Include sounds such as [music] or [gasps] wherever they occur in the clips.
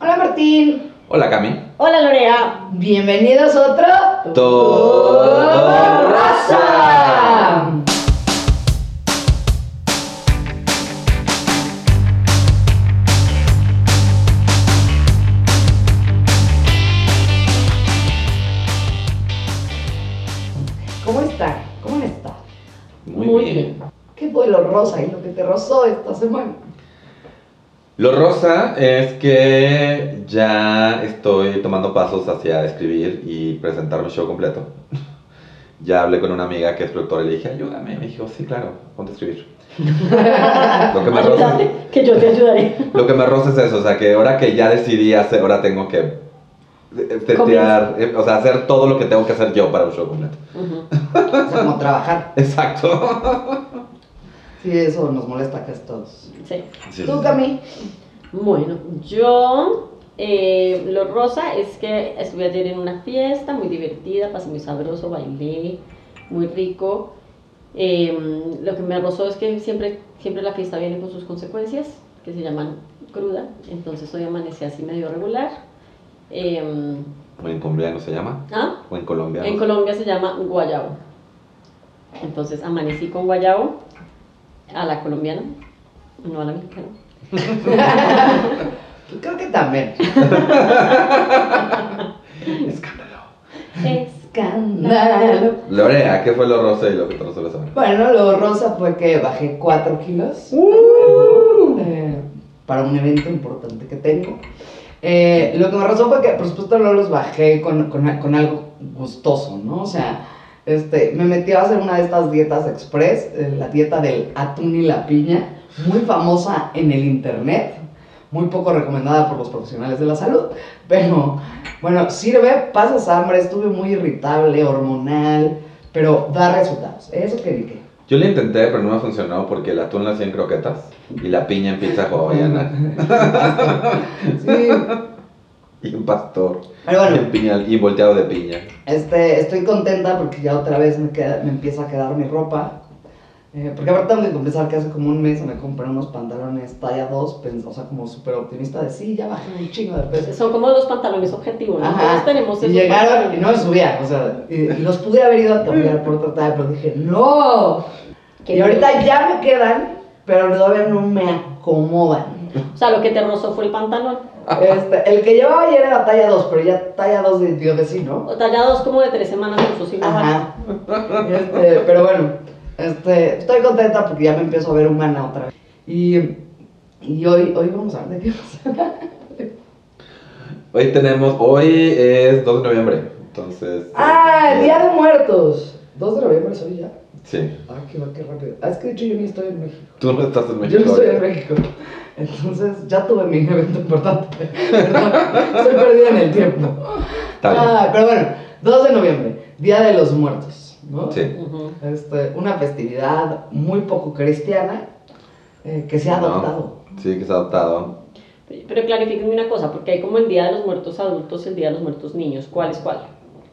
Hola Martín. Hola Cami. Hola Lorea. Bienvenidos a otro. Todo Raza. ¿Cómo está? ¿Cómo está? Muy, Muy bien. bien. ¿Qué fue lo rosa y lo que te rozó esta semana? Lo rosa es que ya estoy tomando pasos hacia escribir y presentar mi show completo. [laughs] Ya hablé con una amiga que es productora y le dije, ayúdame. Me dijo, sí, claro, ponte a escribir. [laughs] lo, que me roza, Ayúdate, que yo te ayudaré. [laughs] lo que me roza es eso, o sea, que ahora que ya decidí hacer, ahora tengo que eh, setear, eh, o sea, hacer todo lo que tengo que hacer yo para un show completo. Ujú. O sea, como trabajar. Exacto. Sí, eso nos molesta casi todos. Sí. Sí, ¿Tú. Cami? Bueno, yo eh, lo rosa es que estuve ayer en una fiesta muy divertida, pasé muy sabroso, bailé muy rico. Eh, lo que me rozó es que siempre, siempre la fiesta viene con sus consecuencias, que se llaman cruda. Entonces hoy amanecí así medio regular. Eh, ¿O en colombiano se llama? ¿ah? ¿O en Colombia? En Colombia se llama guayabo. Entonces amanecí con guayabo a la colombiana, no a la mexicana. [laughs] Creo que también. [laughs] Escándalo. Escándalo. Lorea, ¿qué fue lo rosa y lo que te rozó la semana? Bueno, lo rosa fue que bajé 4 kilos Uh. eh, para un evento importante que tengo. Eh, lo que me rozó fue que, por supuesto, no los bajé con, con- con algo gustoso, ¿no? O sea, este, me metí a hacer una de estas dietas express, eh, la dieta del atún y la piña, muy famosa en el internet, muy poco recomendada por los profesionales de la salud, pero bueno, sirve, pasas hambre, estuve muy irritable, hormonal, pero da resultados, eso que dije. Yo lo intenté, pero no me funcionó porque el atún lo hacía en croquetas y la piña en pizza hawaiana [laughs] Sí, y un pastor pero y, bueno, en piña, y volteado de piña. este, estoy contenta porque ya otra vez me, queda- me empieza a quedar mi ropa. Eh, porque ahora tengo que confesar que hace como un mes me compré unos pantalones talla 2, pens- o sea, como súper optimista de sí, ya bajé un chingo de peso. Son como los pantalones objetivos, ¿no? Ajá. Todos tenemos y llegaron y no me subían, o sea, y, y los pude haber ido a cambiar por otra talla, pero dije, no. Qué Y ahorita ya me quedan, pero todavía no me acomodan. O sea, lo que te rozó fue el pantalón. Este, el que llevaba ayer era talla 2, pero ya talla 2 de dio de sí, ¿no? O tallados como de tres semanas de uso sin lavar. Ajá. Este, pero bueno, este, estoy contenta porque ya me empiezo a ver humana otra vez. Y, y hoy, hoy vamos a ver de qué vamos a. Hoy tenemos, hoy es 2 de noviembre, entonces... ¡Ah! eh, Día de Muertos. 2 de noviembre soy ya. Sí, Ah, qué, va, qué rápido. Ah, es que de hecho yo ni estoy en México. tú no estás en Yo México. no estoy en. México. Entonces ya tuve mi evento importante. [laughs] Perdón, estoy perdida en el tiempo. Está bien. Ah, pero bueno, 2 de noviembre, Día de los Muertos. ¿no? Sí. Este, una festividad muy poco cristiana eh, que se ha No. adoptado. Sí, que se ha adoptado. Pero clarifíquenme una cosa, porque hay como el Día de los Muertos Adultos y el Día de los Muertos Niños. ¿Cuál es cuál?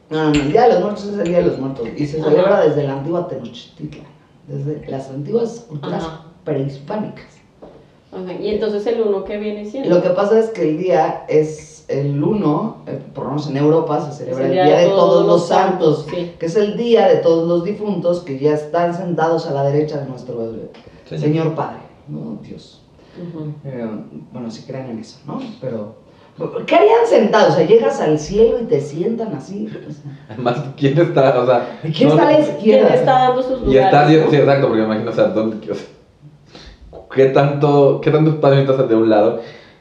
No, no, el Día de los Muertos es el Día de los Muertos y se Ajá. celebra desde la antigua Tenochtitlan, desde las antiguas culturas Ajá. prehispánicas. Ajá, Y entonces el uno que viene siendo. Lo que pasa es que el día es el 1, eh, por lo menos en Europa se celebra el Día de Todos los Santos, Sí. que es el día de todos los difuntos que ya están sentados a la derecha de nuestro Señor. Padre, ¿no? Dios. Eh, bueno, si creen en eso, ¿no? Pero, ¿qué harían sentados? O sea, llegas al cielo y te sientan así. o sea, Además, ¿quién está? O sea... ¿y ¿Quién no- está a la ¿Quién izquierda? está dando sus lugares? Y está, sí, no? sí, exacto, porque me imagino, o sea, ¿dónde, o sea, ¿qué tanto, qué tantos padritos de un lado?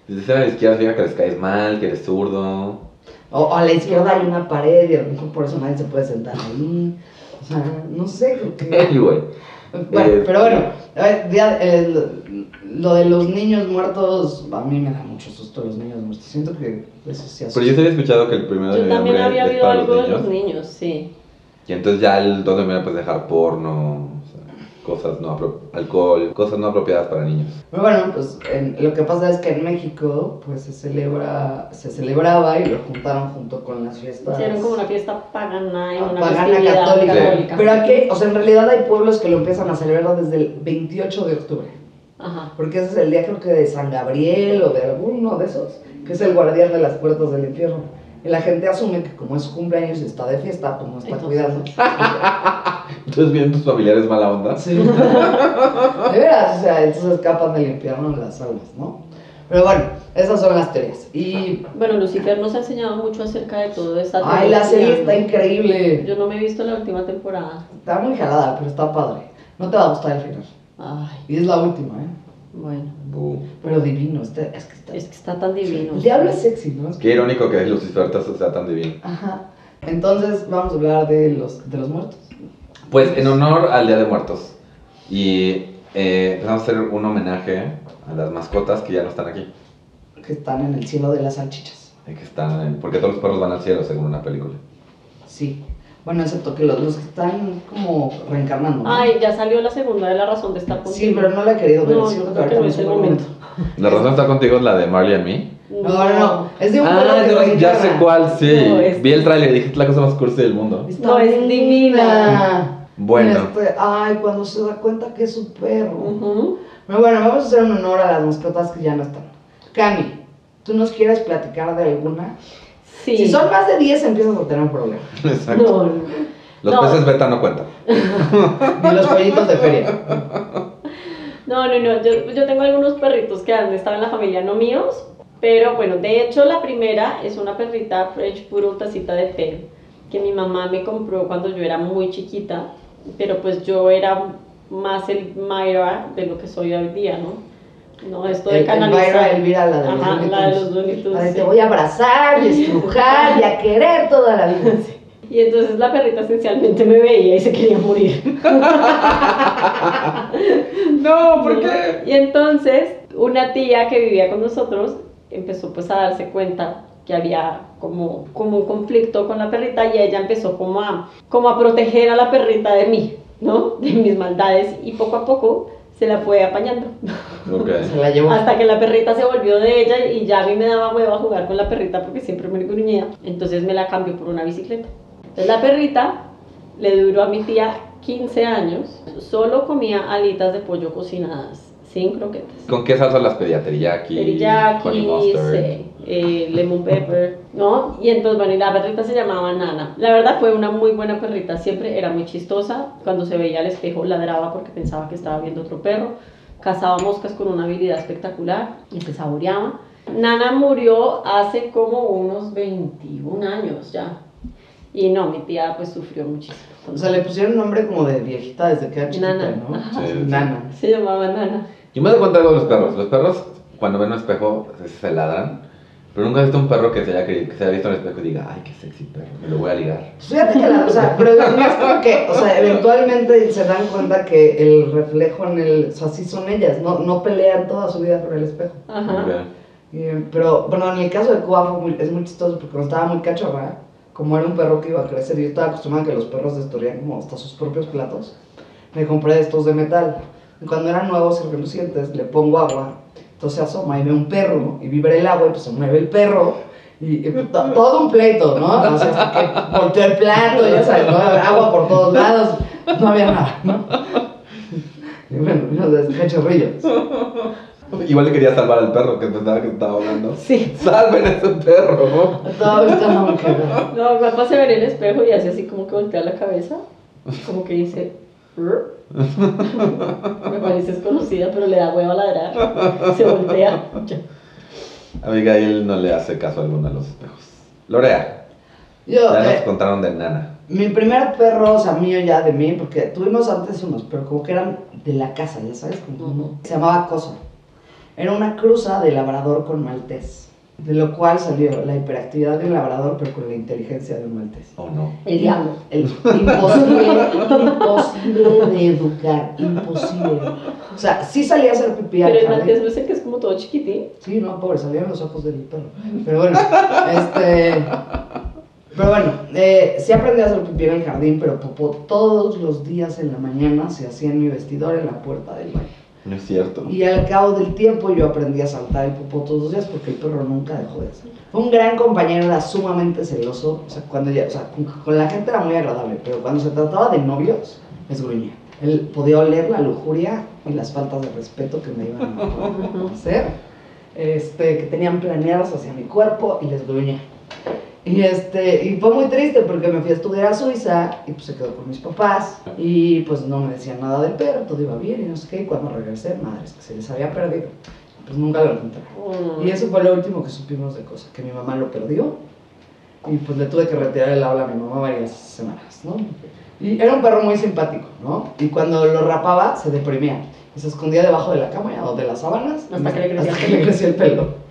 Si te a la izquierda, significa que les caes mal, que eres zurdo. O, o a la izquierda hay una pared y a lo mejor por eso nadie se puede sentar ahí. O sea, no sé, creo que... [laughs] Anyway. Bueno, Eh, pero bueno, el- lo de los niños muertos, a mí me da mucho susto los niños muertos. Siento que eso sí Pero yo sí había escuchado que el primero de Yo también había para algo los de niños. los niños, sí. Y entonces ya el 2 de noviembre puedes dejar porno, cosas no alcohol, cosas no apropiadas para niños. Pero bueno, pues en- lo que pasa es que en México pues se celebra, se celebraba y lo juntaron junto con las fiestas. Hicieron como una fiesta pagana y una pagana católica. católica. Pero aquí, o sea, en realidad hay pueblos que lo empiezan a celebrar desde el 28 de octubre. Ajá. Porque ese es el día creo que de San Gabriel o de alguno de esos. que es el guardián de las puertas del infierno. Y la gente asume que como es su cumpleaños y está de fiesta, pues no está Entonces. cuidando. [laughs] Entonces vienen tus familiares mala onda. Sí. De veras, o sea, entonces escapan del infierno las almas, ¿no? Pero bueno, esas son las teorías. Y, Bueno, Lucifer nos ha enseñado mucho acerca de todo esta ay, la serie está increíble. Yo no me he visto la última temporada. Está muy jalada, pero está padre. No te va a gustar el final. Ay, Y es la última, ¿eh? Bueno. Bu. Pero divino, es que está... Es que está tan divino. El diablo es sexy, ¿no? Es que- Qué irónico que Lucifer sea tan divino. Ajá. Entonces, vamos a hablar de los, de los muertos. Pues en honor al Día de Muertos. Y eh, empezamos a hacer un homenaje a las mascotas que ya no están aquí. Que están en el cielo de las salchichas. Que están en- porque todos los perros van al cielo, según una película. Sí. Bueno, excepto que los, los que están como reencarnando. ¿no? Ay, ya salió la segunda de la razón de estar contigo. Sí, pero no la he querido ver. No, siento que ahorita no es el momento. La razón está contigo es la de Marley and Me. No, no, no. Es de un Ah, que ya- ya sé cuál, sí. No, es- Vi el trailer y dije, es la cosa más cursi del mundo. Está No, es divina. Bueno. Este, ay, cuando se da cuenta que es su perro. Ujú. Pero bueno, vamos a hacer un honor a las mascotas que ya no están. Cami, ¿tú nos quieres platicar de alguna? Sí. Si son más de 10 empiezas a tener un problema. Exacto. No, no. Los No. peces beta no cuentan. [laughs] Ni los pollitos de feria. No, no, no. Yo, yo tengo algunos perritos que han estado en la familia, no míos. Pero bueno, de hecho, la primera es una perrita French Poodle tacita de té que mi mamá me compró cuando yo era muy chiquita. Pero pues yo era más el Myra de lo que soy hoy día, ¿no? No, esto de El, el canalizar. Elvira, la de los Ajá, la de los Looney Tunes, sí. te voy a abrazar y estrujar y a [laughs] querer toda la vida. Y entonces la perrita esencialmente me veía y se quería morir. [laughs] No, Y entonces una tía que vivía con nosotros empezó pues a darse cuenta que había como, como un conflicto con la perrita y ella empezó como a, como a proteger a la perrita de mí, ¿no? De mis maldades y poco a poco se la fue apañando. Ok. [laughs] Se la llevó. Hasta que la perrita se volvió de ella y ya a mí me daba hueva jugar con la perrita porque siempre me gruñía. Entonces me la cambió por una bicicleta. Entonces la perrita le duró a mi tía 15 años. Solo comía alitas de pollo cocinadas, sin croquetas. ¿Con qué salsa las pedía? Teriyaki, honey Teriyaki, mustard. sí, eh, lemon pepper, ¿no? Y entonces, bueno, y la perrita se llamaba Nana. La verdad fue una muy buena perrita, siempre era muy chistosa. Cuando se veía al espejo ladraba porque pensaba que estaba viendo otro perro. Cazaba moscas con una habilidad espectacular y se saboreaba. Nana murió hace como unos 21 años ya. Y no, mi tía pues sufrió muchísimo. O sea, le pusieron un nombre como de viejita desde que era chiquita, Nana. ¿no? Ajá. Nana. Se llamaba Nana. Yo me doy cuenta de algo de los perros. Los perros, cuando ven un espejo, se, ladran. Pero nunca he visto un perro que se, haya, que se haya visto en el espejo y diga, ay, qué sexy perro, me lo voy a ligar. Pues fíjate que la, o sea, pero es más como que, o sea, eventualmente se dan cuenta que el reflejo en el, o sea, sí son ellas, no, no pelean toda su vida por el espejo. Ajá. Y, pero, bueno, en el caso de Cuba fue muy- es muy chistoso porque cuando estaba muy cachorra, como era un perro que iba a crecer, y yo estaba acostumbrada a que los perros destruían como hasta sus propios platos, me compré estos de metal. Cuando eran nuevos y relucientes, le pongo agua, entonces asoma y ve un perro, y vibra el agua, y pues se mueve el perro, y, y to- todo un pleito, ¿no? O sea, que volteó el plato, ya sabes, ¿no? Agua por todos lados, no había nada, ¿no? Y bueno, unos cachorrillos. Igual le quería salvar al perro que pensaba que estaba hablando. Sí. ¡Salven a ese perro! No me quedó. No, mi papá se ve en el espejo y hace así como que voltea la cabeza, como que dice. [laughs] me parece desconocida, pero le da huevo a ladrar, se voltea. [laughs] Abigail no le hace caso alguno a los espejos. Lorea, Yo, ya nos eh, contaron de Nana. Mi primer perro, o sea, mío ya de mí, porque tuvimos antes unos, pero como que eran de la casa, ya sabes, como se llamaba Cosa. Era una cruza de labrador con maltés, de lo cual salió la hiperactividad de un labrador, pero con la inteligencia de un maltés. Oh no. El diablo. El, [laughs] imposible, imposible de educar, imposible. O sea, sí salía a hacer pipí al Pero el jardín. Matías no es el que es como todo chiquitín. Sí, no, pobre, salían los ojos del perro. Pero bueno, este. Pero bueno, eh, sí aprendí a hacer pipí en el jardín, pero popó todos los días en la mañana se hacía en mi vestidor en la puerta del baño. No es cierto. Y al cabo del tiempo yo aprendí a saltar el popó todos los días porque el perro nunca dejó de hacerlo. Fue un gran compañero, era sumamente celoso. O sea, cuando ya, o sea, con, la gente era muy agradable, pero cuando se trataba de novios, es gruñía. Él podía oler la lujuria y las faltas de respeto que me iban a hacer. este, que tenían planeadas hacia mi cuerpo y les gruñé. Y, este, y fue muy triste porque me fui a estudiar a Suiza y pues se quedó con mis papás y pues no me decían nada del perro, todo iba bien y no sé qué. Y cuando regresé, madres, que se les había perdido, pues nunca lo encontré. Mm. Y eso fue lo último que supimos de cosa, que mi mamá lo perdió y pues le tuve que retirar el habla a mi mamá varias semanas, ¿no? Y era un perro muy simpático, ¿no? Y cuando lo rapaba se deprimía y se escondía debajo de la cama o de las sábanas Hasta que le hasta que le el pelo.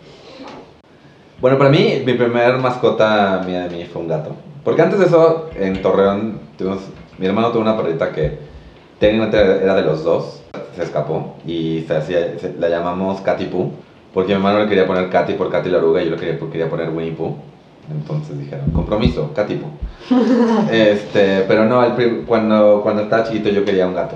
Bueno, para mí, mi primer mascota mía de mí fue un gato. Porque antes de eso, en Torreón, tuvimos, mi hermano tuvo una perrita que técnicamente era de los dos. Se escapó y se hacía, se- la llamamos Katy Poo. Porque mi hermano le quería poner Katy por Katy la oruga y yo le quería, quería poner Winnie Pooh. Entonces dijeron, compromiso, Katy Poo. [laughs] este, pero no, el cuando, cuando estaba chiquito yo quería un gato.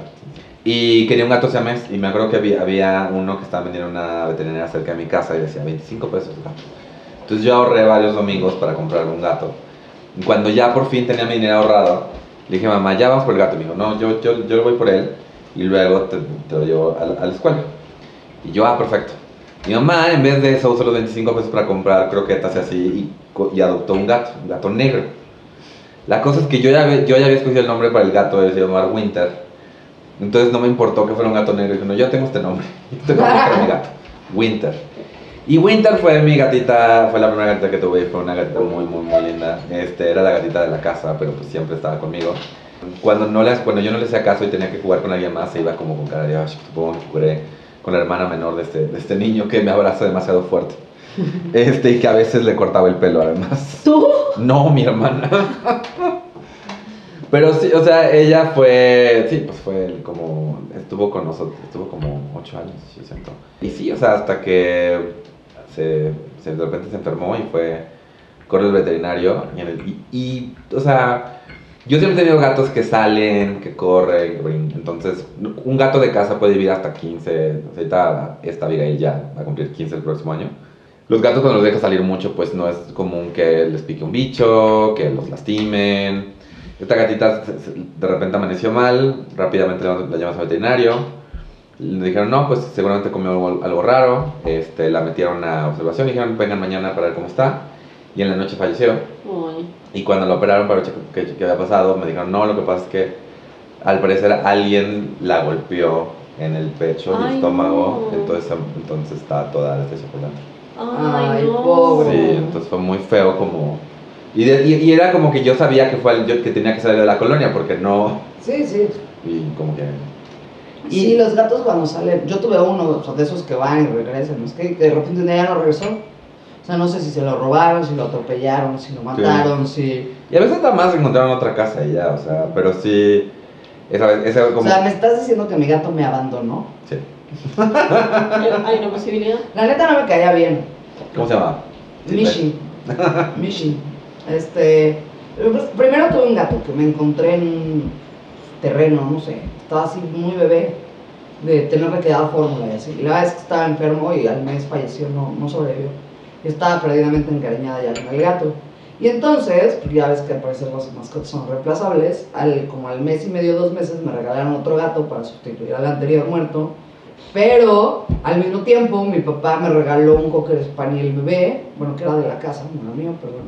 Y quería un gato siamés y me acuerdo que había, había uno que estaba vendiendo en una veterinaria cerca de mi casa y decía 25 pesos el gato. Entonces yo ahorré varios domingos para comprarme un gato. Y cuando ya por fin tenía mi dinero ahorrado, le dije, mamá, ya vamos por el gato. Y me dijo, no, yo, yo, yo voy por él y luego te, te lo llevo a la, escuela. Y yo, ah, perfecto. Mi mamá, en vez de eso, usó los 25 pesos para comprar croquetas y así, y, adoptó un gato, un gato negro. La cosa es que yo ya, yo ya había escogido el nombre para el gato, se llamaba Winter. Entonces no me importó que fuera un gato negro. Dije, no, yo tengo este nombre. [laughs] Este nombre para mi gato. Winter. Y Winter fue mi gatita, fue la primera gatita que tuve, fue una gatita muy, muy, muy linda. Este, era la gatita de la casa, pero pues siempre estaba conmigo. Cuando, no le, cuando yo no le hacía caso y tenía que jugar con alguien más, se iba como con cara de, "Ay, supongo que jugaré con la hermana menor de este, de este niño que me abraza demasiado fuerte. [laughs] Este, y que a veces le cortaba el pelo además. ¿Tú? No, mi hermana. Pero sí, o sea, ella fue, sí, pues fue como, estuvo con nosotros, estuvo como ocho años, yo siento. Y sí, o sea, hasta que se, se- de repente se enfermó y fue, corre el veterinario. Y, en el- y- y, o sea, yo siempre he tenido gatos que salen, que corren, entonces un gato de casa puede vivir hasta 15, ahorita esta Abigail ya va a cumplir 15 el próximo año. Los gatos cuando los dejas salir mucho, pues no es común que les pique un bicho, que los lastimen. Esta gatita de repente amaneció mal, rápidamente la llevamos al veterinario. Le dijeron, no, pues seguramente comió algo, algo raro. Este, la metieron a observación y dijeron, vengan mañana para ver cómo está. Y en la noche falleció. Ay. Y cuando la operaron para ver qué, qué- había pasado, me dijeron, no, lo que pasa es que al parecer alguien la golpeó en el pecho y Ay, estómago, no. entonces, entonces está toda deshecha por dentro. Ay, Ay, no. pobre. Sí, entonces fue muy feo como... Y, de- y, y era como que yo sabía que, fue el- yo, que tenía que salir de la colonia porque no... Sí, sí. Y como que... Y sí, los gatos cuando salen, yo tuve uno o sea, de esos que van y regresan, es que de repente un día ya no regresó. O sea, no sé si se lo robaron, si lo atropellaron, si lo mataron, si... Y a veces nada más encontraron otra casa y ya, o sea, pero sí... Esa vez, esa O como... sea, me estás diciendo que mi gato me abandonó. Sí. [laughs] Hay una posibilidad. La neta no me caía bien. ¿Cómo se llama? Mishi. Mishi. Este. pues, primero tuve un gato que me encontré en un terreno, no sé. Estaba así muy bebé de tenerle que dar fórmula y así. Y la verdad es que estaba enfermo y al mes falleció, no, no sobrevivió. Estaba perdidamente encariñada ya con el gato. Y entonces, pues ya ves que al parecer las mascotas son reemplazables, al, como al mes y medio, dos meses, me regalaron otro gato para sustituir al anterior muerto. Pero al mismo tiempo mi papá me regaló un cocker spaniel bebé, bueno que era de la casa, no era mío, perdón.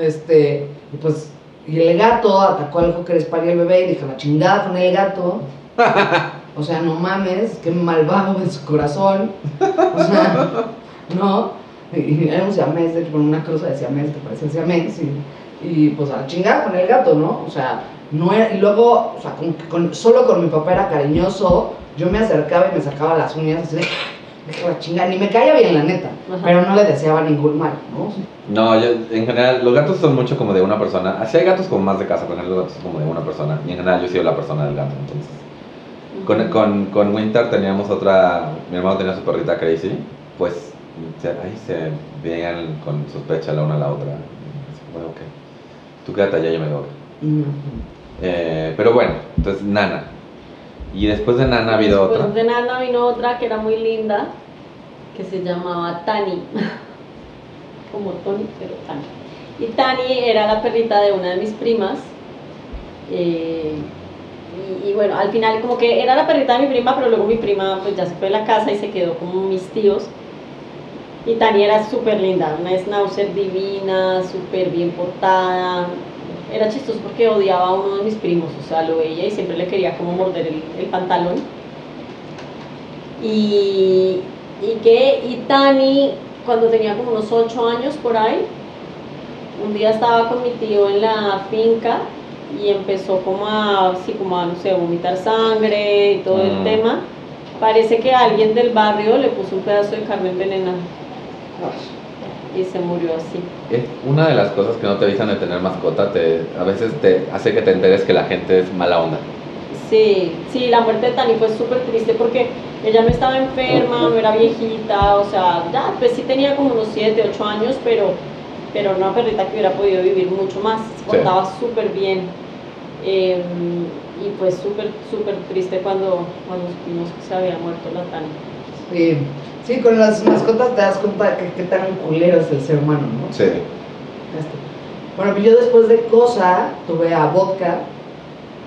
Este, y pues, y el gato atacó al cocker spaniel bebé y dije, la chingada con el gato. [laughs] O sea, no mames, qué malvado en su corazón. O sea, no. Y, y era un siamés, de hecho, con una cruza de siamés que parecía siamés. Y, y pues a la chingada con el gato, ¿no? O sea, no era, y luego, o sea, que con- solo con mi papá era cariñoso, yo me acercaba y me sacaba las uñas así de, dije, la chingada, ni me caía bien la neta, Ajá. pero no le deseaba ningún mal, ¿no? No, yo, en general, los gatos son mucho como de una persona. Así hay gatos como más de casa, pero en general los gatos son como de una persona. Y en general yo he sido la persona del gato, entonces. Con, con, con Winter teníamos otra, mi hermano tenía su perrita Crazy, pues ahí se veían con sospecha la una a la otra. Como, ok, tú quédate allá, yo me voy. Ujú. Eh, pero bueno, entonces Nana. Y después de Nana ha habido Después otra. de Nana vino otra que era muy linda, que se llamaba Tani. [laughs] Como Tony, pero Tani. Y Tani era la perrita de una de mis primas. eh, y, y bueno, al final como que era la perrita de mi prima, pero luego mi prima pues ya se fue de la casa y se quedó con mis tíos. Y Tania era súper linda, una schnauzer divina, súper bien portada. Era chistoso porque odiaba a uno de mis primos, o sea, lo veía y siempre le quería como morder el, el pantalón. Y, y que, y Tani, cuando tenía como unos 8 años por ahí, un día estaba con mi tío en la finca y empezó como a, así como a, no sé, vomitar sangre y todo el Mm. tema. Parece que alguien del barrio le puso un pedazo de carne envenenada y se murió así. Es una de las cosas que no te avisan de tener mascota, te, a veces te hace que te enteres que la gente es mala onda. Sí, sí, la muerte de Tani fue súper triste porque ella no estaba enferma, no era viejita, o sea, ya, pues sí tenía como unos 7, 8 años, pero, pero una perrita que hubiera podido vivir mucho más, se portaba súper bien. Eh, y pues súper, súper triste cuando, cuando supimos que se había muerto la Tani. Sí, sí, con las mascotas te das cuenta que qué tan culero es el ser humano, ¿no? Sí. Este. Bueno, pues yo después de Cosa tuve a Vodka,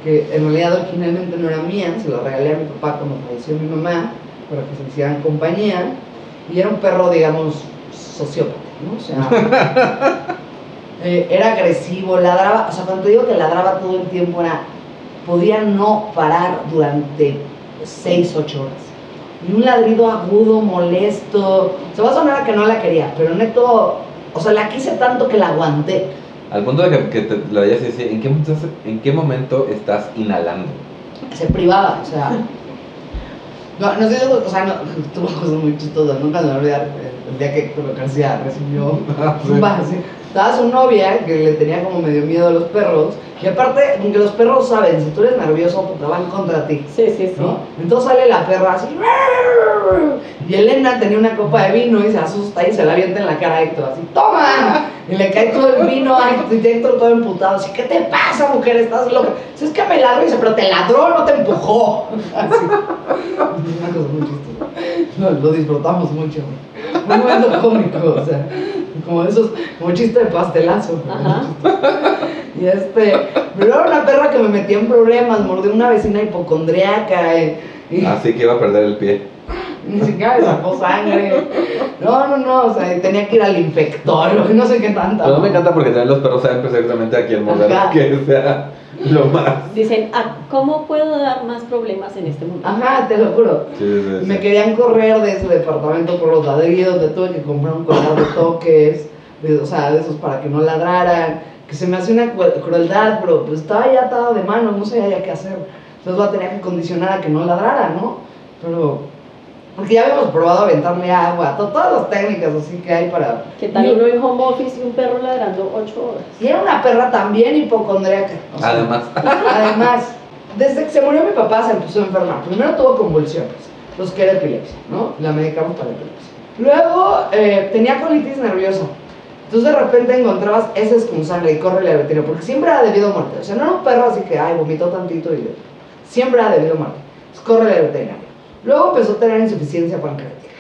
que en realidad originalmente no era mía, se lo regalé a mi papá cuando falleció mi mamá, para que se hicieran compañía, y era un perro, digamos, sociópata, ¿no? O sea, [laughs] eh, era agresivo, ladraba, o sea, cuando te digo que ladraba todo el tiempo, era, podía no parar durante 6, 8 horas. Y un ladrido agudo, molesto, se va a sonar a que no la quería, pero neto, o sea, la quise tanto que la aguanté. Al punto de que, que te lo veías y decías, ¿en qué, momento ¿en qué momento estás inhalando? se privaba, o sea. [laughs] No, no sé, o sea, no, [laughs] tuvo cosas muy chistosas, nunca me voy a olvidar el, día que Colo García recibió [laughs] un vacío. Estaba su novia que le tenía como medio miedo a los perros, y aparte, que los perros saben, si tú eres nervioso, puta, van contra ti. Sí, sí, sí. ¿no? Entonces sale la perra así. Y Elena tenía una copa de vino y se asusta y se la avienta en la cara a Héctor, así, ¡toma! Y le cae todo el vino a Héctor, y Héctor todo emputado, así, ¿qué te pasa, mujer? ¿Estás loca? Si es que me ladró y dice, pero te ladró, no te empujó. Así. Una cosa muy chistosa. No, lo disfrutamos mucho. Un momento cómico, o sea, como esos, como chiste de pastelazo. Ajá. [laughs] Y este, pero era una perra que me metía en problemas, mordió una vecina hipocondriaca y, y Así que iba a perder el pie. [laughs] ni siquiera le sacó sangre. No, no, no, o sea, tenía que ir al infectólogo no sé qué tanta. Pero no me encanta porque también los perros saben perfectamente a quién morder [laughs] que sea lo [laughs] más. Dicen, ah, ¿cómo puedo dar más problemas en este mundo? Ajá, te lo juro. Sí, sí, sí. Me querían correr de ese departamento por los ladrillos, le tuve que comprar un collar de toques, de- o sea, de esos para que no ladraran, que se me hace una cru- crueldad, pero pues estaba ya atado de mano, no sabía ya qué hacer. Entonces la tenía que condicionar a que no ladrara, ¿no? Pero, porque ya habíamos probado aventarle agua, to- todas las técnicas así que hay para... ¿Qué tal uno en home office y un perro ladrando ocho horas? Y era una perra también hipocondríaca. o sea, Además, [laughs] Además, desde que se murió mi papá se empezó a enfermar. Primero tuvo convulsiones, los que era epilepsia, ¿no? La medicamos para la epilepsia. Luego eh, tenía colitis nerviosa. Entonces de repente encontrabas heces con sangre y corre al veterinario, porque siempre era debido muerte. O sea, no era un perro así que, ay, vomitó tantito y siempre era debido muerte. Entonces corre al veterinario. Luego empezó a tener insuficiencia pancreática,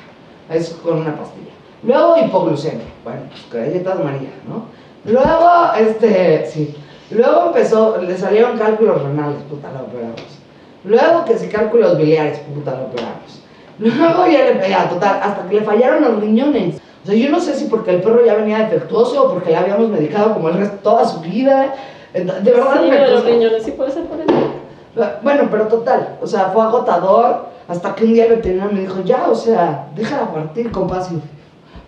eso con una pastilla. Luego hipoglucemia, bueno, pues galletas María, ¿no? Luego, este, sí. Luego empezó, le salieron cálculos renales, puta, la operamos. Luego que si cálculos biliares, puta, la operamos. Luego ya le ya, total, hasta que le fallaron los riñones. O sea, yo no sé si porque el perro ya venía defectuoso o porque le habíamos medicado como el resto toda su vida. De verdad Sí, me los riñones sí puede ser por eso. bueno, pero total, o sea, fue agotador hasta que un día el veterinario me dijo, ya, o sea, déjala partir con yo,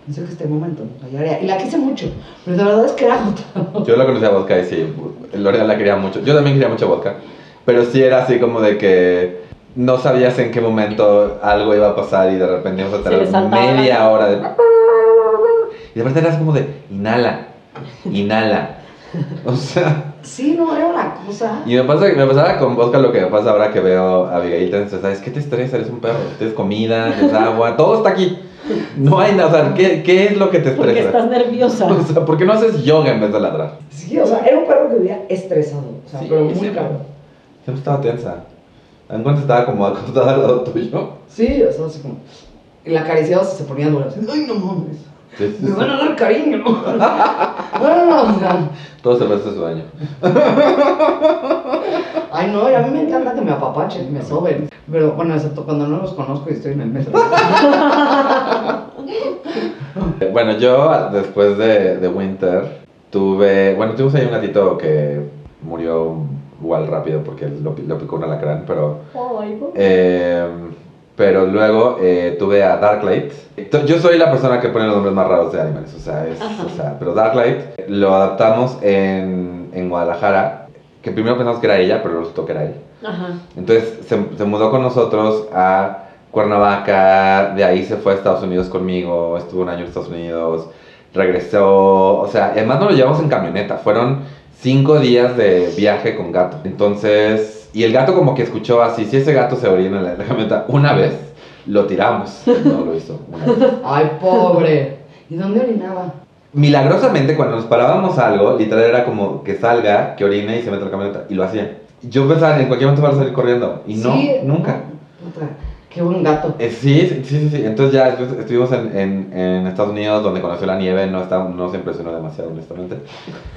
pensé que este momento me fallaría. Y la quise mucho, pero de verdad es que era agotador. yo la conocía a vodka y sí, L'Oreal la quería mucho. Yo también quería mucho vodka. Pero sí era así como de que no sabías en qué momento algo iba a pasar y de repente ibas a tener media la- hora de... Y de repente eras como de, inhala, inhala. [laughs] O sea... Sí, no, era una cosa. Y me, pasa, me pasaba con vodka lo que me pasa ahora que veo a Abigail tan estresada. Es que te estresa, eres un perro. Tienes comida, tienes [laughs] agua, todo está aquí. No hay nada. O sea, ¿qué, qué es lo que te Porque estresa? estás nerviosa. [laughs] O sea, ¿por qué no haces yoga en vez de ladrar? Sí, o sea, era un perro que vivía estresado, o sea, Sí, pero muy siempre. cabrón. Siempre estaba tensa. En cuanto estaba como acostada al lado tuyo. Sí, o sea, así como. Y la acariciaba se ponía dura. así, Ay, no mames. Sí, sí, Me van a dar cariño. [laughs] Sea, Todo se merece su daño. ay no, a mí me encanta que me apapachen, me soben. Pero bueno, excepto cuando no los conozco y estoy en el metro. [laughs] Bueno, yo después de, de Winter tuve. Bueno, tuvimos ahí un gatito que murió igual rápido porque lo, lo picó un alacrán, pero. Ay, po- eh, pero luego eh, tuve a Darklight. Yo soy la persona que pone los nombres más raros de animales, o sea, es, o sea pero Darklight lo adaptamos en, en Guadalajara, que primero pensamos que era ella, pero resultó que era él. Ajá. Entonces se, se mudó con nosotros a Cuernavaca, de ahí se fue a Estados Unidos conmigo, estuvo un año en Estados Unidos, regresó, o sea, además no lo llevamos en camioneta, fueron cinco días de viaje con gato. Entonces, y el gato como que escuchó así, si ese gato se orina en la, en la camioneta una vez, lo tiramos. No lo hizo una vez. Ay, pobre. ¿Y dónde orinaba? Milagrosamente, cuando nos parábamos algo, literal era como que salga, que orine y se meta en la camioneta. Y lo hacía. Yo pensaba en cualquier momento va a salir corriendo. Y no, Sí, nunca. Puta, qué buen gato. Eh, sí, sí, sí, sí. Entonces ya después estuvimos en, en, en Estados Unidos donde conoció la nieve, no, está, no se impresionó demasiado, honestamente.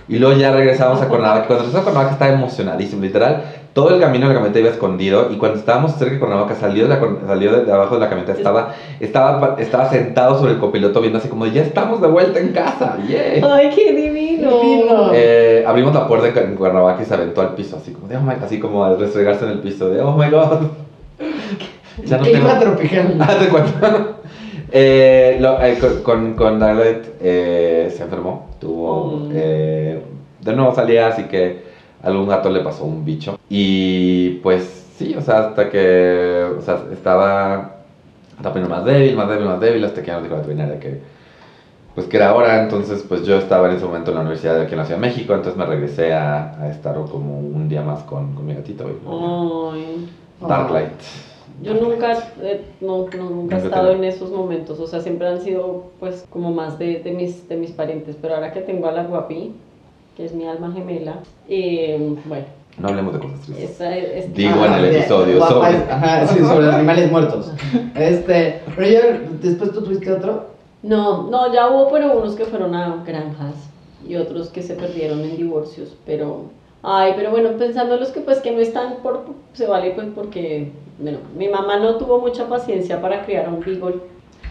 Y luego ya regresamos a Cuernavaca. Cuando regresamos a Cuernavaca estaba emocionadísimo, literal. Todo el camino de la camioneta iba escondido y cuando estábamos cerca de Cuernavaca salió de, la, salió de, de abajo de la camioneta, estaba, estaba, estaba sentado sobre el copiloto viendo así como, ya estamos de vuelta en casa, ¡yay! Ay, qué divino. Divino. Eh, abrimos la puerta en Cu- en Cuernavaca y se aventó al piso, así como de, oh my, así como al restregarse en el piso, de, oh my god. Ya no tengo- Clima [laughs] tropical. Ah, te cuento. [laughs] Eh, lo- eh, con, con, con eh, se enfermó. Tuvo. Oh. eh, de nuevo salía, así que algún gato le pasó un bicho. Y pues sí, o sea, hasta que. O sea, estaba. Estaba poniendo más débil, más débil, más débil, hasta que ya nos dijo la veterinaria que. Pues que era hora, entonces pues yo estaba en ese momento en la universidad de aquí en la Ciudad de México, entonces me regresé a, a estar como un día más con, con mi gatito. Ay. Darklight. Yo nunca, eh, no, no, nunca he estado en esos momentos, o sea, siempre han sido pues como más de, de mis, de mis parientes, pero ahora que tengo a la guapi, que es mi alma gemela, eh, bueno, No hablemos de cosas tristes. esa es... es- Digo en el Ah, episodio guapa sobre- Ajá, sí, sobre [laughs] animales muertos. Este, pero yo, después tú tuviste otro. No, no, ya hubo pero unos que fueron a granjas y otros que se perdieron en divorcios, pero... Ay, pero bueno, pensando en los que pues que no están por... Se vale pues porque, bueno, mi mamá no tuvo mucha paciencia para criar a un beagle,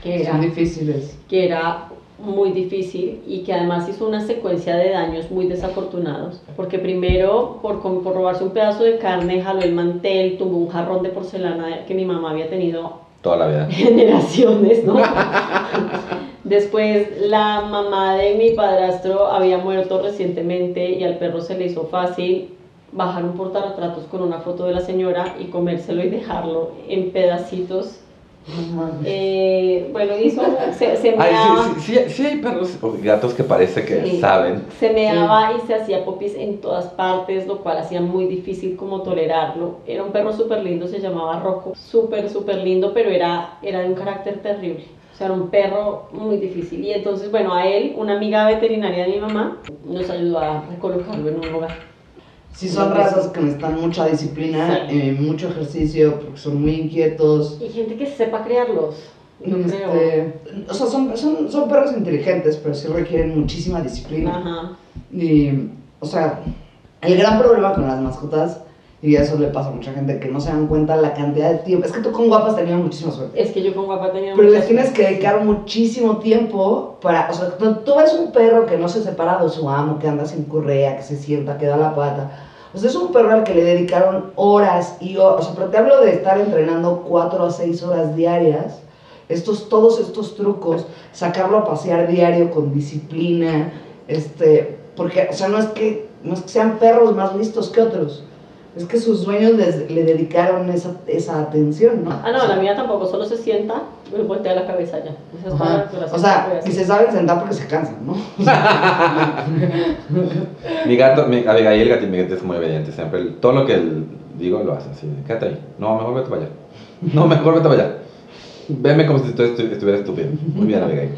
que era... Son difíciles. que era muy difícil y que además hizo una secuencia de daños muy desafortunados. Porque primero, por, por robarse un pedazo de carne, jaló el mantel, tumbó un jarrón de porcelana que mi mamá había tenido Toda la vida. [laughs] generaciones, ¿no? [laughs] Después, la mamá de mi padrastro había muerto recientemente y al perro se le hizo fácil bajar un portarretratos con una foto de la señora y comérselo y dejarlo en pedacitos. Eh, bueno, hizo, se, se Ay, meaba, sí, sí, sí, sí hay perros o gatos que parece que Sí. saben. se meaba y se hacía popis en todas partes, lo cual hacía muy difícil como tolerarlo. Era un perro súper lindo, se llamaba Rocco, súper, súper lindo, pero era, era de un carácter terrible. O sea, era un perro muy difícil. Y entonces, bueno, a él, una amiga veterinaria de mi mamá, nos ayudó a recolocarlo en un lugar. Sí, son razas que necesitan mucha disciplina, Sí. eh, mucho ejercicio, porque son muy inquietos. Y gente que sepa criarlos. Creo. Este, o sea, son, son, son perros inteligentes, pero sí requieren muchísima disciplina. Ajá. Y, o sea, el gran problema con las mascotas, y eso le pasa a mucha gente, que no se dan cuenta la cantidad de tiempo. Es que tú con guapas tenías muchísima suerte. Es que yo con guapa tenía Pero les tienes que dedicar muchísimo tiempo para, o sea, tú, tú ves un perro que no se separa de su amo, que anda sin correa, que se sienta, que da la pata. O sea, es un perro al que le dedicaron horas y horas, o sea, pero te hablo de estar entrenando cuatro a seis horas diarias, estos, todos estos trucos, sacarlo a pasear diario con disciplina, este, porque, o sea, no es que, no es que sean perros más listos que otros, es que sus dueños les, le dedicaron esa, esa atención, ¿no? Ah, no, la mía tampoco, solo se sienta y voltea la cabeza ya. Esa es la O sea, y se saben sentar porque se cansan, ¿no? [laughs] Mi gato, mi, Abigail, gato, mi gato es muy obediente. Siempre, todo lo que él digo lo hace así. Quédate ahí. No, mejor vete para allá. No, mejor vete para allá. Veme como si tú estu- estuviera estúpido. Muy bien, Abigail.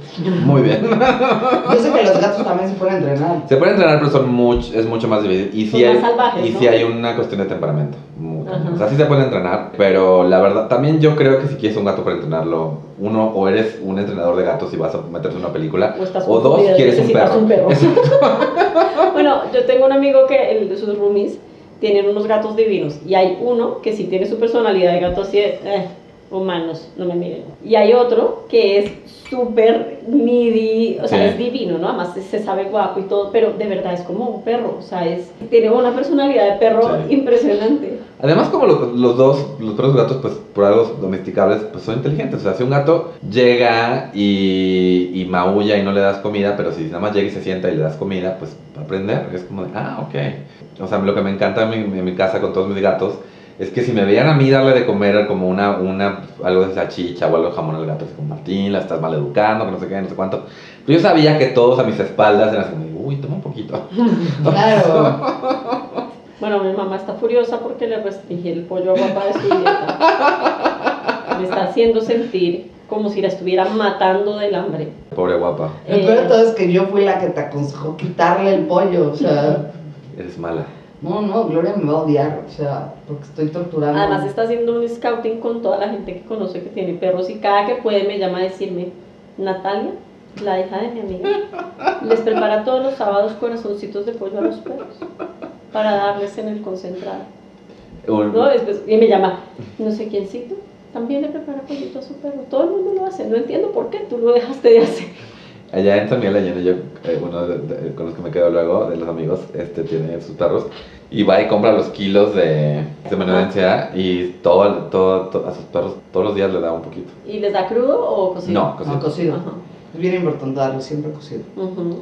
Muy bien. Yo sé que los gatos también se pueden entrenar. Se puede entrenar, pero son much- es mucho más dividido. Y más hay, salvajes, y ¿no? sí hay una cuestión de temperamento. O sea, sí se puede entrenar, pero la verdad, también yo creo que si quieres un gato para entrenarlo, uno, o eres un entrenador de gatos y vas a meterte en una película, O estás o dos, quieres un perro. un perro. [laughs] [laughs] Bueno, yo tengo un amigo que el de sus roomies tienen unos gatos divinos y hay uno que sí tiene su personalidad de gato así, eh, humanos, no me miren. Y hay otro que es súper needy, o sea, Sí. es divino, ¿no? Además se- sabe guapo y todo, pero de verdad es como un perro, o sea, es, tiene una personalidad de perro Sí. impresionante. Además, como los, los dos, los y gatos, pues por algo domesticables, pues son inteligentes. O sea, si un gato llega y, y maulla y no le das comida, pero si nada más llega y se sienta y le das comida, pues va a aprender. Es como de, ah, ok. O sea, lo que me encanta en mi, en mi casa con todos mis gatos es que si me veían a mí darle de comer como una, una algo de salchicha o algo de jamón al gato, es como Martín, la estás mal educando, que no sé qué, no sé cuánto. Pero yo sabía que todos a mis espaldas eran así, como, uy, toma un poquito. [laughs] Claro. Bueno, mi mamá está furiosa porque le restringí el pollo a guapa de su dieta. Me está haciendo sentir como si la estuviera matando del hambre. Pobre guapa, Lo peor de todo es que yo fui la que te aconsejó quitarle el pollo. O sea, eres mala. No, no, Gloria me va a odiar. O sea, porque estoy torturando. Además está haciendo un scouting con toda la gente que conoce que tiene perros y cada que puede me llama a decirme, Natalia, la hija de mi amiga, les prepara todos los sábados corazoncitos de pollo a los perros para darles en el concentrado. Un- ¿no? Después- y me llama, no sé quiéncito, también le prepara pollito a su perro. Todo el mundo lo hace, no entiendo por qué tú lo dejaste de hacer. Allá en San Miguel Allende, yo, eh, uno de, de- con los que me quedo luego, de los amigos, este tiene sus perros y va y compra los kilos de, de menudencia y todo, todo, to- a sus perros todos los días le da un poquito. ¿Y les da crudo o cocido? No, No, cosito. cocido. Ajá. Es bien importante darle siempre cocido. Ujú.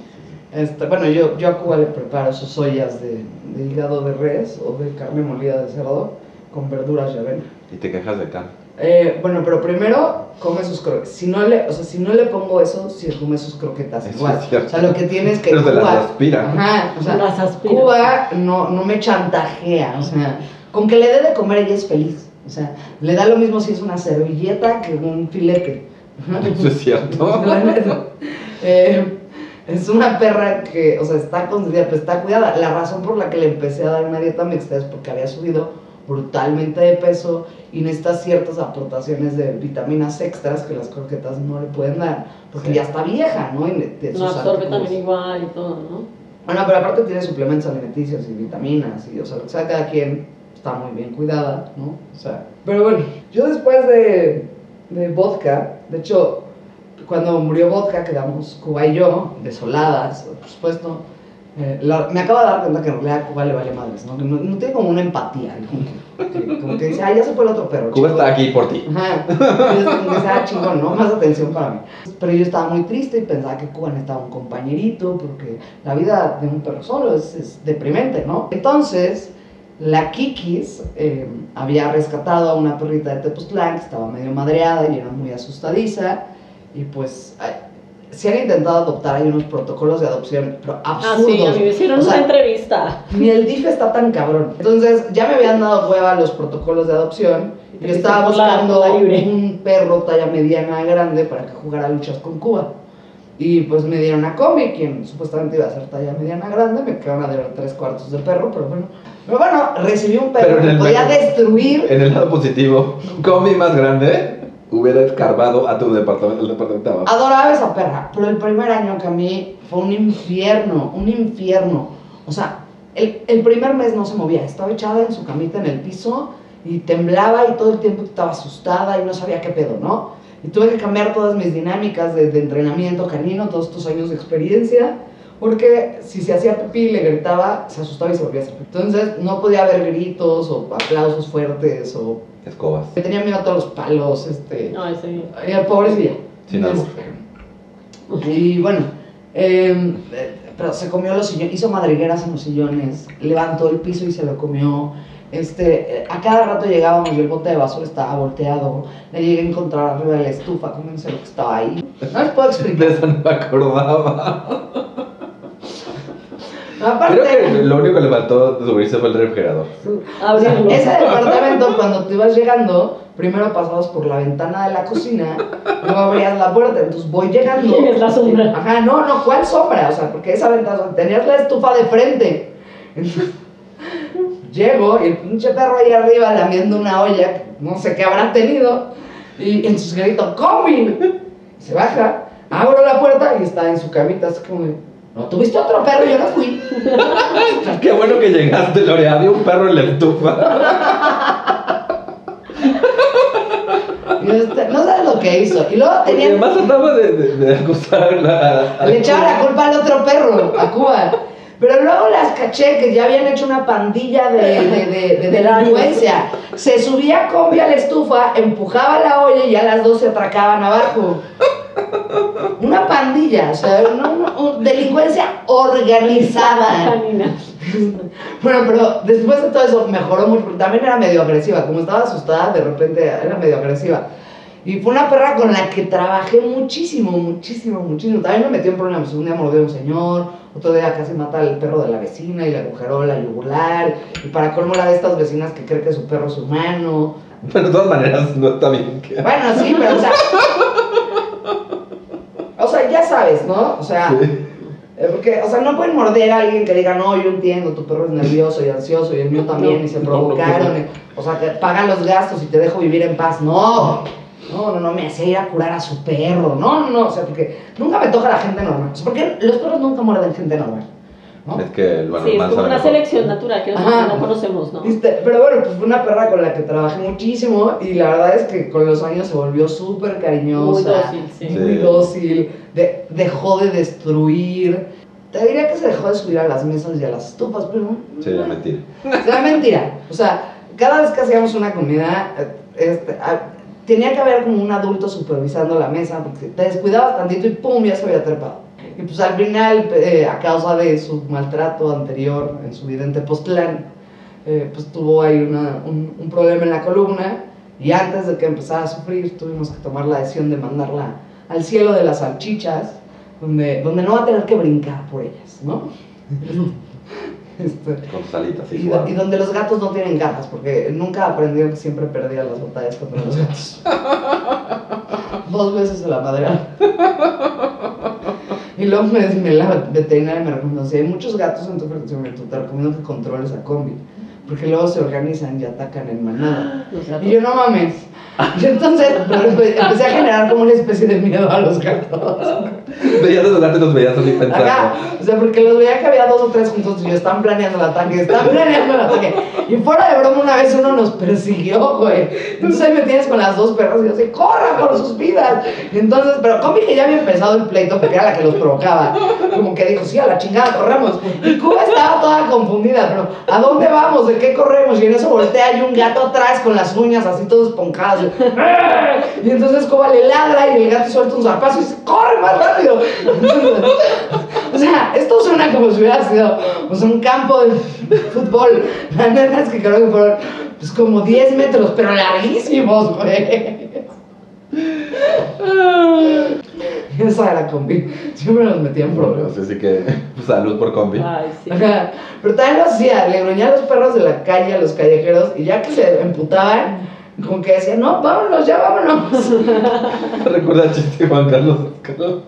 Este, bueno, yo, yo a Cuba le preparo sus ollas de, de hígado de res o de carne molida de cerdo con verduras y avena. Y te quejas de can. Eh, bueno, pero primero come sus croquetas. Si no le, o sea, si no le pongo eso, sí come sus croquetas Eso igual. es cierto. o sea, lo que tiene es que Pero se las Cuba, aspira. Ajá, o sea, Las aspira. Cuba no, no me chantajea, o sea, con que le dé de comer ella es feliz. O sea, le da lo mismo si es una servilleta que un filete. [laughs] Eso es cierto. [laughs] Eh, es una perra que, o sea, está consentida, pero está cuidada. La razón por la que le empecé a dar una dieta mixta es porque había subido brutalmente de peso y necesita ciertas aportaciones de vitaminas extras que las croquetas no le pueden dar, porque Sí. ya está vieja, ¿no? Y No absorbe también igual y todo, ¿no? Bueno, pero aparte tiene suplementos alimenticios y vitaminas y, o sea, o sea, cada quien está muy bien cuidada, ¿no? O sea, pero bueno, yo después de, de vodka, de hecho, cuando murió vodka quedamos Cuba y yo, desoladas, por supuesto. Eh, la- me acabo de dar cuenta que en realidad Cuba le vale madres, ¿no? No, no tiene como una empatía, como que, que- como que dice, ah, ya se fue el otro perro. Cuba chico". está aquí por ti. Ajá. Y es como que dice, ah, chingón, ¿no? Más atención para mí. Pero yo estaba muy triste y pensaba que Cuba necesitaba un compañerito, porque la vida de un perro solo es, es deprimente, ¿no? Entonces, la Kikis eh, había rescatado a una perrita de Tepoztlán que estaba medio madreada y era muy asustadiza. Y pues, ay, se han intentado adoptar, hay unos protocolos de adopción, pero Ah, absurdos. sí, a mí me hicieron O sea, una entrevista. ni el DIF está tan cabrón. Entonces, ya me habían dado hueva los protocolos de adopción. Yo estaba la- buscando la libre. un perro talla mediana grande para que jugara luchas con Cuba. Y pues me dieron a Comi, quien supuestamente iba a ser talla mediana grande. Me quedaron a deber tres cuartos de perro, pero bueno. Pero bueno, recibí un perro que podía mejor- destruir. En el lado positivo, Comi más grande hubiera escarbado a tu departamento, el departamento de. Adoraba esa perra, pero el primer año que a mí fue un infierno, un infierno. O sea, el, el primer mes no se movía, estaba echada en su camita en el piso y temblaba y todo el tiempo estaba asustada y no sabía qué pedo, ¿no? Y tuve que cambiar todas mis dinámicas de, entrenamiento canino, todos estos años de experiencia, porque si se hacía pipí y le gritaba, se asustaba y se volvía a hacer. Entonces no podía haber gritos o aplausos fuertes o... Escobas. Me tenía miedo a todos los palos, este... No, ese. Ay, pobrecilla. Sin. Este, Y bueno, eh, eh, pero se comió los sillones, hizo madrigueras en los sillones, levantó el piso y se lo comió. Este, eh, a cada rato llegábamos y el bote de basura estaba volteado. Le llegué a encontrar arriba de la estufa comiéndose lo que estaba ahí. No les puedo [laughs] De explicar. eso no me acordaba. Aparte, Creo que lo único que le faltó de subirse fue el refrigerador. Abrirlo. ese departamento cuando tú ibas llegando primero pasabas por la ventana de la cocina, luego abrías la puerta, entonces voy llegando. Y es la sombra. Ajá, no, no, ¿cuál sombra? O sea, porque esa ventana, tenías la estufa de frente. Entonces, llego y el pinche perro ahí arriba lamiendo una olla, no sé qué habrá tenido, y entonces grito, ¡Combi! Se baja, abro la puerta y está en su camita, así como de, no, tuviste otro perro, yo no fui. [laughs] Qué bueno que llegaste, Lore. Había un perro en la estufa. Este, no sabes lo que hizo. Y luego tenía... además trataba de, de, de acusarla. a- a- Le echaba la culpa al otro perro, a Cuba. Pero luego las caché que ya habían hecho una pandilla de, de, de, de [laughs] delincuencia. Se subía combi a la estufa, empujaba la olla y ya las dos se atracaban abajo. Una pandilla, o sea, una, una- una delincuencia organizada. Bueno, pero después de todo eso mejoró mucho, porque también era medio agresiva. Como estaba asustada, de repente era medio agresiva. Y fue una perra con la que trabajé muchísimo, muchísimo, muchísimo. También me metió en problemas. Un día mordió a un señor, otro día casi mata al perro de la vecina y le agujeró la yugular. Y para colmo era de estas vecinas que cree que su perro es humano. Bueno, de todas maneras, no está bien. Bueno, sí, pero o sea... Sabes, ¿no? O sea... Sí. Eh, Porque, o sea, no pueden morder a alguien que diga, no, yo entiendo, tu perro es nervioso y ansioso y el mío también, No, y se no, no provocaron. o sea, te pagan los gastos y te dejo vivir en paz. No, no, no, no, me hacía ir a curar a su perro. No, no, no, o sea, porque nunca me toca la gente normal. O sea, porque los perros nunca muerden gente normal. ¿No? Es que el bueno, Sí, es más como una mejor. selección natural que nosotros Ajá. no conocemos, ¿no? Este, pero bueno, pues fue una perra con la que trabajé muchísimo y la verdad es que con los años se volvió súper cariñosa. Muy dócil, sí. muy Sí. dócil, de- dejó de destruir. Te diría que se dejó de subir a las mesas y a las estufas, pero Sí, era mentira. era mentira. O sea, cada vez que hacíamos una comida, este, tenía que haber como un adulto supervisando la mesa, porque te descuidabas tantito y pum, ya se había trepado. Y pues al final, eh, a causa de su maltrato anterior en su vida en Tepoztlán, eh, pues tuvo ahí una- un, un problema en la columna y antes de que empezara a sufrir tuvimos que tomar la decisión de mandarla al cielo de las salchichas, donde, donde no va a tener que brincar por ellas, ¿no? [laughs] Este, Con sus alitas y, y do- y donde los gatos no tienen garras, porque nunca aprendieron que siempre perdía las batallas contra los gatos. [laughs] Dos veces en la madera. [laughs] Y luego me, me la veterinaria me recomendó, si hay muchos gatos en tu fraccionamiento, te recomiendo que controles a combi, porque luego se organizan y atacan en manada. [gasps] Y yo no mames. [laughs] Y entonces empecé a generar como una especie de miedo a los gatos. [laughs] Veías gatos y los veías así pensando. Ajá, o sea, porque los veía que había dos o tres juntos y yo están planeando el ataque, están [laughs] planeando el ataque. Y fuera de broma, una vez uno nos persiguió, güey. Entonces ahí me tienes con las dos perras y yo así, corran por sus vidas. Y entonces, pero Combi que ya había empezado el pleito porque era la que los provocaba. Como que dijo, sí, a la chingada, corremos. Y Cuba estaba toda confundida, pero ¿a dónde vamos? ¿De qué corremos? Y en eso voltea y un gato atrás con las uñas así todas esponjadas. [laughs] Y entonces Cuba le ladra y el gato suelta un zarpazo y dice, corre más rápido. [laughs] O sea, esto suena como si hubiera sido pues, un campo de fútbol. La neta es que creo que fueron pues, como 10 metros, pero larguísimos, güey. [laughs] Esa era combi. Siempre nos metía en problemas. Así que, pues, salud por combi. Ay, sí. Ajá. Pero también lo hacía, le gruñía a los perros de la calle, a los callejeros, y ya que se emputaban, como que decía, no, vámonos, ya vámonos. [laughs] Recuerda el chiste de Juan Carlos Escalón.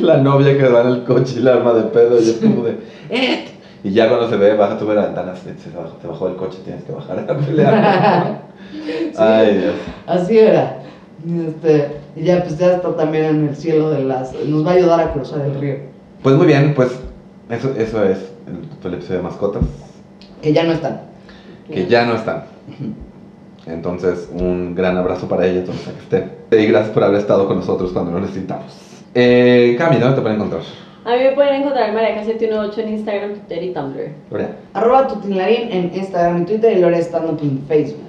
La novia que va en el coche y la arma de pedo y es como de. "Eh". Y ya cuando se ve, baja tu la ventana, se, se bajó, te bajó del coche, tienes que bajar a pelear. [laughs] Sí. Ay, Dios. Así era. Y, Este, y ya pues ya está también en el cielo de las... Nos va a ayudar a cruzar el río. Pues muy bien, pues eso, eso es el, el episodio de mascotas, Que ya no están. que ya no están. Entonces, un gran abrazo para ellas donde sea que estén. Y gracias por haber estado con nosotros cuando lo necesitamos. Eh, Cami, ¿dónde te pueden encontrar? A mí me pueden encontrar en Mariaca718 en Instagram, Twitter y Tumblr. Gloria. Arroba tutinlarín en Instagram y Twitter y Lore Stand Up en Facebook.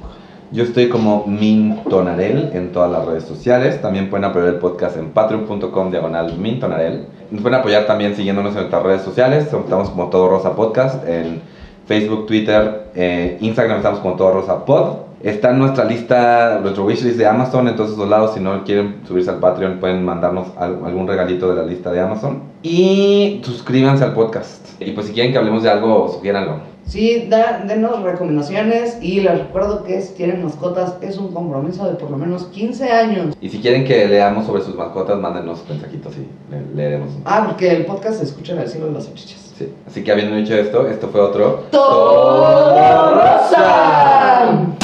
Yo estoy como Mintonarel en todas las redes sociales. También pueden apoyar el podcast en patreon.com diagonal Mintonarel. Nos pueden apoyar también siguiéndonos en nuestras redes sociales. Estamos como Todo Rosa Podcast en Facebook, Twitter, eh, Instagram estamos como Todo Rosa Pod. Está en nuestra lista, nuestro wishlist de Amazon, en todos esos lados. Si no quieren subirse al Patreon, pueden mandarnos al- algún regalito de la lista de Amazon. Y suscríbanse al podcast. Y pues si quieren que hablemos de algo, sugiéranlo. Sí, da, denos recomendaciones y les recuerdo que si tienen mascotas es un compromiso de por lo menos 15 años. Y si quieren que leamos sobre sus mascotas, mándenos mensajitos y le- leeremos. Ah, porque el podcast se escucha en el cielo de las salchichas. Sí. Así que habiendo dicho esto, esto fue otro... ¡Todo rosa!